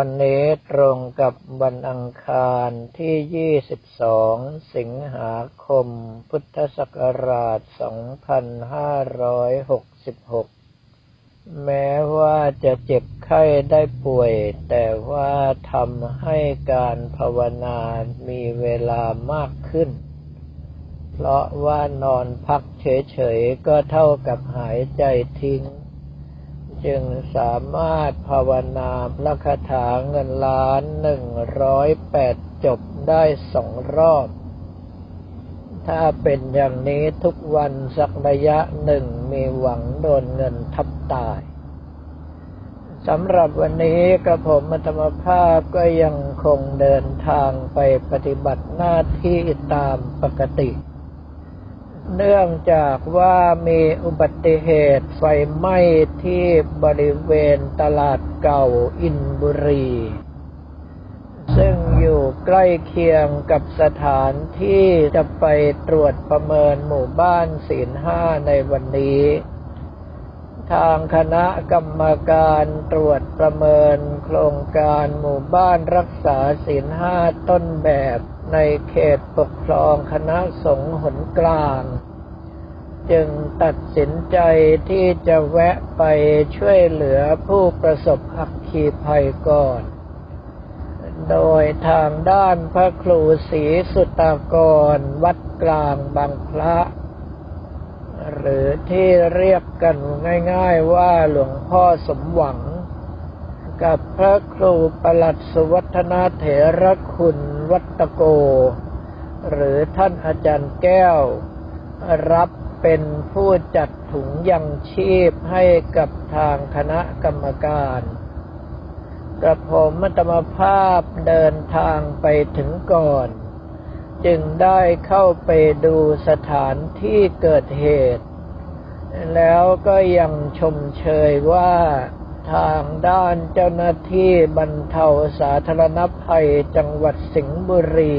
วันนี้ตรงกับวันอังคารที่ 22 สิงหาคม พุทธศักราช 2566 แม้ว่าจะเจ็บไข้ได้ป่วย แต่ว่าทำให้การภาวนามีเวลามากขึ้น เพราะว่านอนพักเฉยๆ ก็เท่ากับหายใจทิ้ง จึงสามารถภาวนาพระคาถาเงินล้านหนึ่งร้อยแปดจบได้สองรอบ ถ้าเป็นอย่างนี้ทุกวันสักระยะหนึ่งมีหวังโดนเงินทับตายสำหรับวันนี้กระผมธรรมภาพก็ยังคงเดินทางไปปฏิบัติหน้าที่ตามปกติ เนื่องจากว่ามีอุบัติเหตุไฟไหม้ที่บริเวณตลาดเก่าอินบุรี ซึ่งอยู่ใกล้เคียงกับสถานที่จะไปตรวจประเมินหมู่บ้านศีลห้าในวันนี้ ทางคณะกรรมการตรวจประเมินโครงการหมู่บ้านรักษาศีลห้าต้นแบบ ในเขตปกครองคณะสงฆ์หนกลาง จึงตัดสินใจที่จะแวะไปช่วยเหลือผู้ประสบอักคีภัยก่อน โดยทางด้านพระครูศรีสุตากรวัดกลางบางพระ หรือที่เรียกกันง่ายๆว่าหลวงพ่อสมหวังกับพระครูประหลัดสุวัฒนาเถระคุณ วัตโก หรือท่านอาจารย์แก้ว รับเป็นผู้จัดถุงยังชีพให้กับทางคณะกรรมการกระผมมัตมภาพเดินทางไปถึงก่อน จึงได้เข้าไปดูสถานที่เกิดเหตุ แล้วก็ยังชมเชยว่า ทางด้านเจ้าหน้าที่บรรเทาสาธารณภัยจังหวัดสิงห์บุรี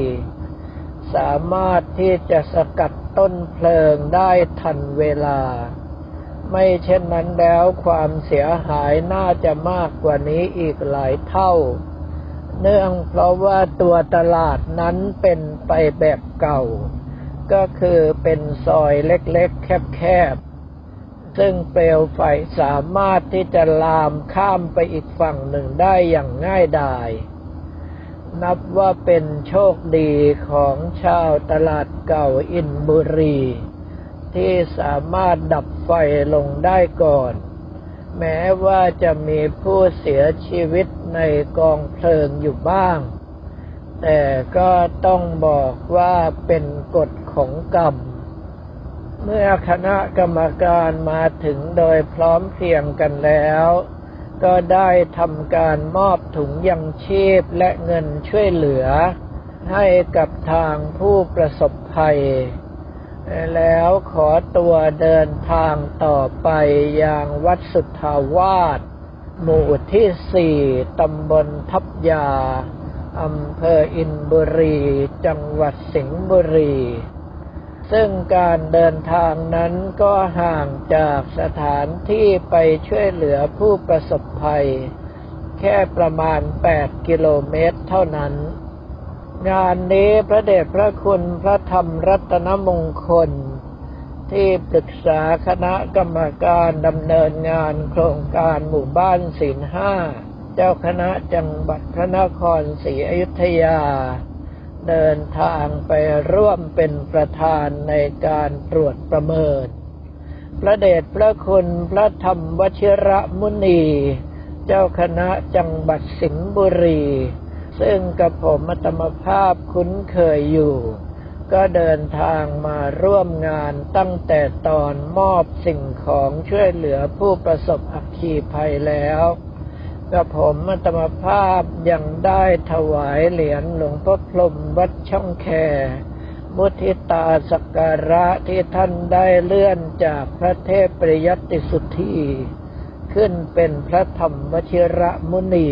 สามารถที่จะสกัดต้นเพลิงได้ทันเวลา ไม่เช่นนั้นแล้วความเสียหายน่าจะมากกว่านี้อีกหลายเท่า เนื่องเพราะว่าตัวตลาดนั้นเป็นไปแบบเก่า ก็คือเป็นซอยเล็กๆ แคบๆ ซึ่งเปลวไฟสามารถที่จะลามข้ามไปอีกฝั่งหนึ่งได้อย่างง่ายดาย นับว่าเป็นโชคดีของชาวตลาดเก่าอินบุรี ที่สามารถดับไฟลงได้ก่อน แม้ว่าจะมีผู้เสียชีวิตในกองเพลิงอยู่บ้าง แต่ก็ต้องบอกว่าเป็นกฎของกรรม เมื่อคณะกรรมการมาถึงโดยพร้อมเพียงกันแล้ว ก็ได้ทำการมอบถุงยังชีพและเงินช่วยเหลือ ให้กับทางผู้ประสบภัย แล้วขอตัวเดินทางต่อไปยังวัดสุทธาวาสหมู่ที่สี่ตำบลทับยา อำเภออินบุรี จังหวัดสิงห์บุรี ซึ่งการเดินทางนั้นก็ห่างจากสถานที่ไปช่วยเหลือผู้ประสบภัย แค่ประมาณ 8 กิโลเมตรเท่านั้น งานนี้พระเดชพระคุณพระธรรมรัตนมงคล ที่ปรึกษาคณะกรรมการดำเนินงานโครงการหมู่บ้านศีลห้า เจ้าคณะจังหวัดพระนครศรีอยุธยา เดินทางไปร่วมเป็นประธานในการตรวจประเมิน พระเดชพระคุณพระธรรมวชิระมุนี เจ้าคณะจังหวัดสิงห์บุรี ซึ่งกับผมมัตมภาพคุ้นเคยอยู่ ก็เดินทางมาร่วมงานตั้งแต่ตอนมอบสิ่งของช่วยเหลือผู้ประสบอัคคีภัยแล้ว กับผมมัตมภาพยังได้ถวายเหรียญหลวงพ่อพรมวัดช่องแคมุทิตาสักการะที่ท่านได้เลื่อนจากพระเทพปริยัติสุทธีขึ้นเป็นพระธรรมวชิระมุนี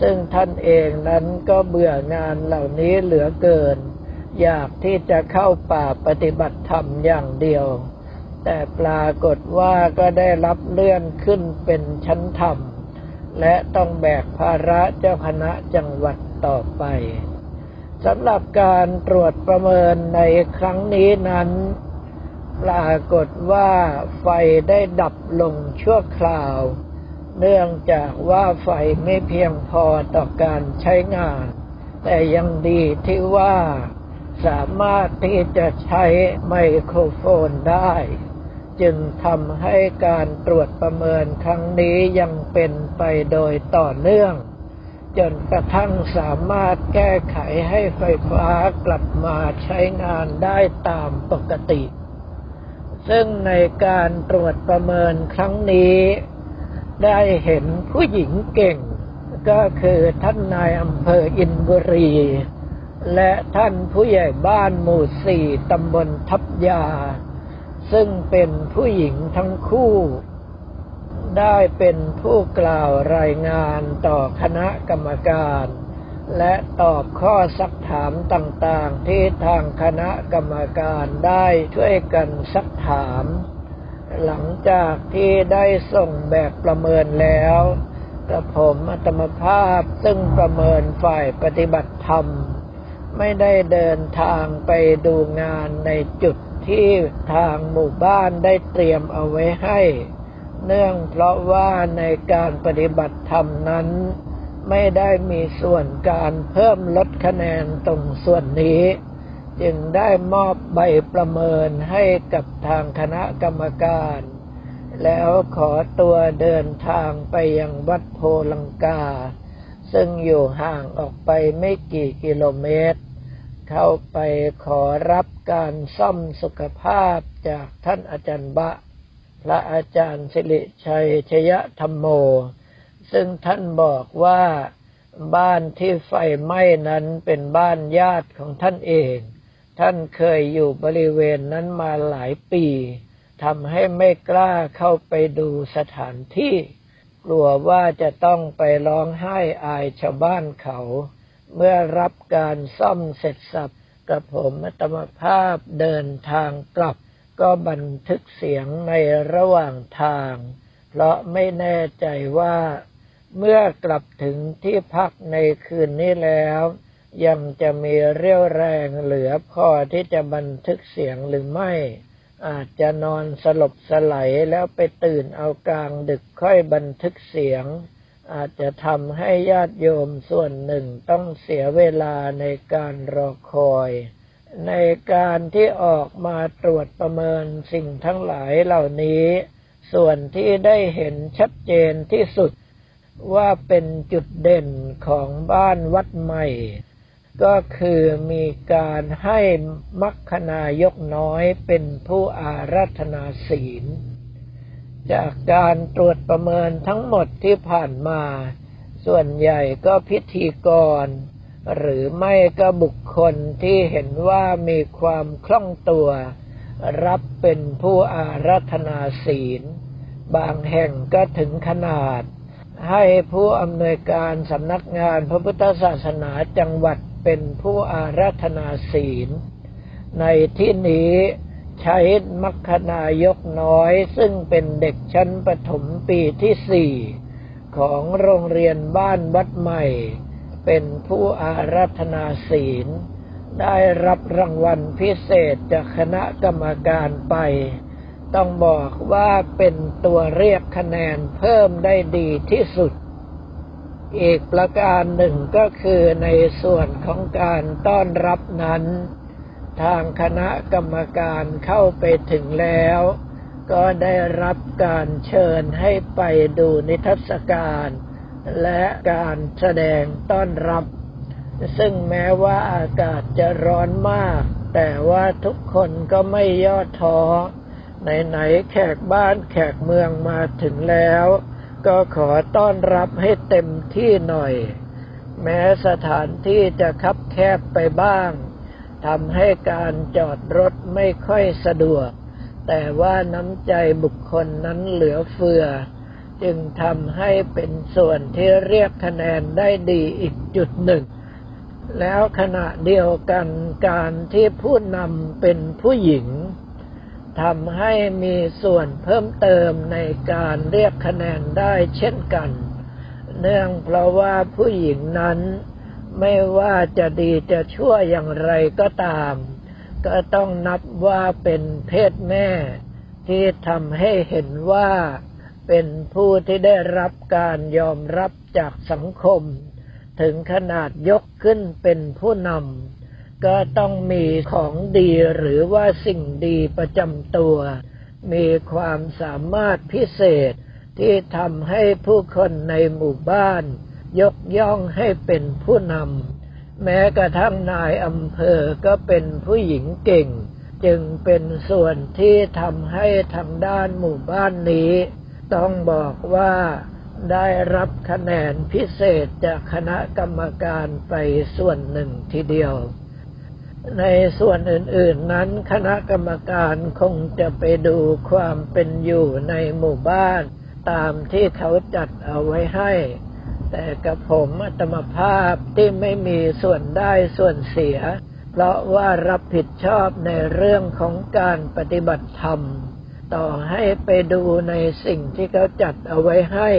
ซึ่งท่านเองนั้นก็เบื่องานเหล่านี้เหลือเกิน อยากที่จะเข้าป่าปฏิบัติธรรมอย่างเดียว แต่ปรากฏว่าก็ได้รับเลื่อนขึ้นเป็นชั้นธรรม และต้องแบกภาระเจ้าคณะจังหวัดต่อไปสำหรับการตรวจประเมินในครั้งนี้นั้น ปรากฏว่าไฟได้ดับลงชั่วคราว เนื่องจากว่าไฟไม่เพียงพอต่อการใช้งาน แต่ยังดีที่ว่าสามารถที่จะใช้ไมโครโฟนได้ จึงทำให้การตรวจประเมินครั้งนี้ยังเป็นไปโดยต่อเนื่อง จนกระทั่งสามารถแก้ไขให้ไฟฟ้ากลับมาใช้งานได้ตามปกติ ซึ่งในการตรวจประเมินครั้งนี้ ได้เห็นผู้หญิงเก่ง ก็คือท่านนายอำเภออินบุรี และท่านผู้ใหญ่บ้านหมู่สี่ตำบลทับยา ซึ่งเป็นผู้หญิงทั้งคู่ ได้เป็นผู้กล่าวรายงานต่อคณะกรรมการ และตอบข้อสักถามต่างๆ ที่ทางคณะกรรมการได้ช่วยกันสักถาม หลังจากที่ได้ส่งแบบประเมินแล้วกระผมอัตมภาพซึ่งประเมินฝ่ายปฏิบัติธรรม ไม่ได้เดินทางไปดูงานในจุด ที่ทางหมู่บ้านได้เตรียมเอาไว้ให้ เนื่องเพราะว่าในการปฏิบัติธรรมนั้น ไม่ได้มีส่วนการเพิ่มลดคะแนนตรงส่วนนี้ จึงได้มอบใบประเมินให้กับทางคณะกรรมการ แล้วขอตัวเดินทางไปยังวัดโพลังกา ซึ่งอยู่ห่างออกไปไม่กี่กิโลเมตร เข้าไปขอรับการซ่อมสุขภาพจากท่านอาจารย์บะ พระอาจารย์สิริชัยชยธรรมโม ซึ่งท่านบอกว่าบ้านที่ไฟไหม้นั้นเป็นบ้านญาติของท่านเอง ท่านเคยอยู่บริเวณนั้นมาหลายปีทำให้ไม่กล้าเข้าไปดูสถานที่ กลัวว่าจะต้องไปร้องไห้อายชาวบ้านเขา เมื่อรับการซ่อมเสร็จสับกับผมอัตมภาพเดินทางกลับ ก็บันทึกเสียงในระหว่างทาง เพราะไม่แน่ใจว่า เมื่อกลับถึงที่พักในคืนนี้แล้ว ยังจะมีเรี่ยวแรงเหลือพอที่จะบันทึกเสียงหรือไม่ อาจจะนอนสลบสลายแล้วไปตื่นเอากลางดึกค่อยบันทึกเสียง อาจจะทำให้ญาติโยมส่วนหนึ่งต้องเสียเวลาในการรอคอย ในการที่ออกมาตรวจประเมินสิ่งทั้งหลายเหล่านี้ ส่วนที่ได้เห็นชัดเจนที่สุดว่าเป็นจุดเด่นของบ้านวัดใหม่ ก็คือมีการให้มัคคายกน้อยเป็นผู้อารัธนาศีล จากการตรวจประเมินทั้งหมดที่ผ่านมา ส่วนใหญ่ก็พิธีกร หรือไม่ก็บุคคลที่เห็นว่ามีความคล่องตัว รับเป็นผู้อารัธนาศีล บางแห่งก็ถึงขนาด ให้ผู้อำนวยการสำนักงานพระพุทธศาสนาจังหวัดเป็นผู้อารัธนาศีล ในที่นี้ ใช้มัคคนายกน้อย ซึ่งเป็นเด็กชั้นประถมปีที่สี่ของโรงเรียนบ้านวัดใหม่ เป็นผู้อารัธนาศีล ได้รับรางวัลพิเศษจากคณะกรรมการไป ต้องบอกว่าเป็นตัวเรียกคะแนนเพิ่มได้ดีที่สุด อีกประการหนึ่งก็คือในส่วนของการต้อนรับนั้น ทางคณะกรรมการเข้าไปถึงแล้ว ก็ได้รับการเชิญให้ไปดูนิทรรศการ และการแสดงต้อนรับ ซึ่งแม้ว่าอากาศจะร้อนมาก แต่ว่าทุกคนก็ไม่ย่อท้อไหนๆแขกบ้านแขกเมืองมาถึงแล้ว ก็ขอต้อนรับให้เต็มที่หน่อย แม้สถานที่จะคับแคบไปบ้าง ทำให้การจอดรถไม่ค่อยสะดวก แต่ว่าน้ำใจบุคคลนั้นเหลือเฟือ จึงทำให้เป็นส่วนที่เรียกคะแนนได้ดีอีกจุดหนึ่ง แล้วขณะเดียวกันการที่ผู้นำเป็นผู้หญิงทำให้มีส่วนเพิ่มเติมในการเรียกคะแนนได้เช่นกัน เนื่องเพราะว่าผู้หญิงนั้น ไม่ว่าจะดีจะชั่วอย่างไรก็ตาม ก็ต้องนับว่าเป็นเพศแม่ ที่ทำให้เห็นว่าเป็นผู้ที่ได้รับการยอมรับจากสังคม ถึงขนาดยกขึ้นเป็นผู้นำก็ต้องมีของดีหรือว่าสิ่งดีประจำตัว มีความสามารถพิเศษที่ทำให้ผู้คนในหมู่บ้าน ยกย่องให้เป็นผู้นำ แม้กระทั่งนายอำเภอก็เป็นผู้หญิงเก่ง จึงเป็นส่วนที่ทำให้ทางด้านหมู่บ้านนี้ ต้องบอกว่าได้รับคะแนนพิเศษจากคณะกรรมการไปส่วนหนึ่งทีเดียว ในส่วนอื่นๆนั้นคณะกรรมการคงจะไปดูความเป็นอยู่ในหมู่บ้าน ตามที่เขาจัดเอาไว้ให้ แต่กับผมอัตมภาพที่ไม่มีส่วนได้ส่วนเสีย เพราะว่ารับผิดชอบในเรื่องของการปฏิบัติธรรม ต่อให้ไปดูในสิ่งที่เขาจัดเอาไว้ให้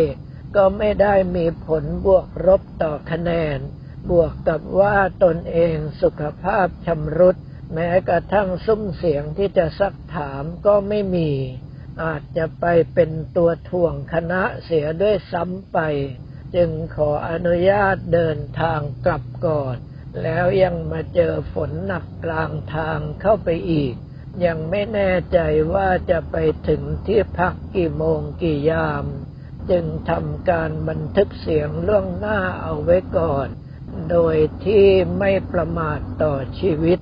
ก็ไม่ได้มีผลบวกลบต่อคะแนน บวกกับว่าตนเองสุขภาพชำรุด แม้กระทั่งซุ้มเสียงที่จะซักถามก็ไม่มี อาจจะไปเป็นตัวถ่วงคณะเสียด้วยซ้ำไป จึงขออนุญาตเดินทางกลับก่อน แล้วยังมาเจอฝนหนักกลางทางเข้าไปอีก ยังไม่แน่ใจว่าจะไปถึงที่พักกี่โมงกี่ยาม จึงทำการบันทึกเสียงล่วงหน้าเอาไว้ก่อน โดยที่ไม่ประมาทต่อชีวิต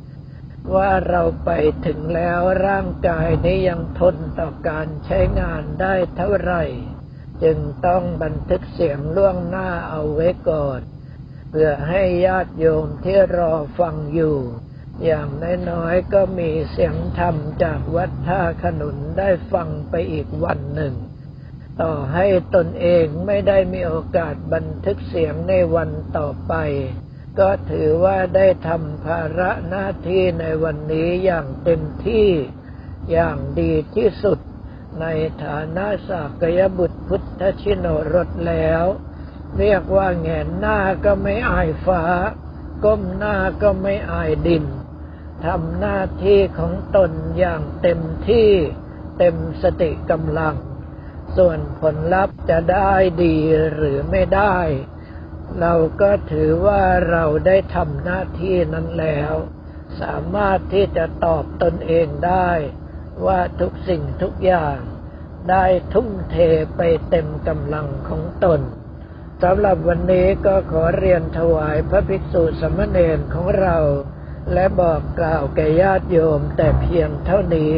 ว่าเราไปถึงแล้วร่างกายนี้ยังทนต่อการใช้งานได้เท่าไหร่ จึงต้องบันทึกเสียงล่วงหน้าเอาไว้ก่อนเพื่อให้ญาติโยมที่รอฟังอยู่ อย่างน้อยๆก็มีเสียงธรรมจากวัดท่าขนุนได้ฟังไปอีกวันหนึ่ง ต่อให้ตนเองไม่ได้มีโอกาสบันทึกเสียงในวันต่อไป ก็ถือว่าได้ทำภาระหน้าที่ในวันนี้อย่างเต็มที่อย่างดีที่สุด ในฐานะสากยบุตรพุทธชินรสแล้ว เรียกว่าแงนหน้าก็ไม่อายฟ้า ก้มหน้าก็ไม่อายดินทำหน้าที่ของตนอย่างเต็มที่เต็มสติกำลัง ส่วนผลลัพธ์จะได้ดีหรือไม่ได้ เราก็ถือว่าเราได้ทำหน้าที่นั้นแล้ว สามารถที่จะตอบตนเองได้ ว่าทุกสิ่งทุกอย่างได้ทุ่มเทไปเต็มกำลังของตนสำหรับวันนี้ก็ขอเรียนถวายพระภิกษุสมณเณรของเรา และบอกกล่าวแก่ญาติโยมแต่เพียงเท่านี้